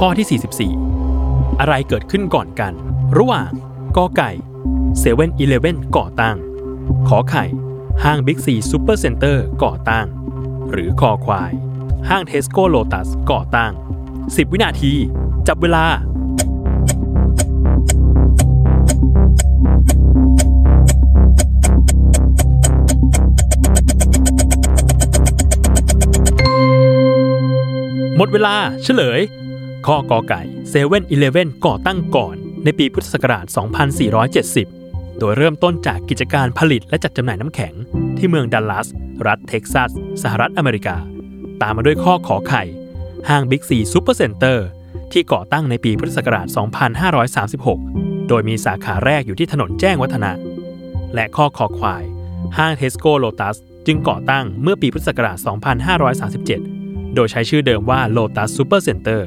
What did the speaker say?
ข้อที่ 44 อะไรเกิดขึ้นก่อนกัน ระหว่างกอไก่เซเว่นอีเลเว่นก่อตั้ง ขอไข่ ห้างบิ๊กซีซูเปอร์เซ็นเตอร์ก่อตั้ง หรือคอควาย ห้างเทสโก้โลตัสก่อตั้ง 10 วินาที จับเวลาหมดเวลาเฉลย ข้อกอไก่เซเว่นอีเลฟเว่นก่อตั้งก่อน ในปีพุทธศักราช 2470 โดยเริ่มต้นจากกิจการผลิตและจัดจำหน่ายน้ำแข็ง ที่เมืองดัลลัส รัฐเท็กซัส สหรัฐอเมริกา ตามมาด้วยข้อขอไข่ ห้างบิ๊กซีซูเปอร์เซ็นเตอร์ที่ก่อตั้งในปีพุทธศักราช 2536 โดยมีสาขาแรกอยู่ที่ถนนแจ้งวัฒนะ และข้อคอควาย ห้างเทสโก้โลตัสจึงก่อตั้งเมื่อปีพุทธศักราช 2537 โดยใช้ชื่อเดิมว่า Lotus Super Center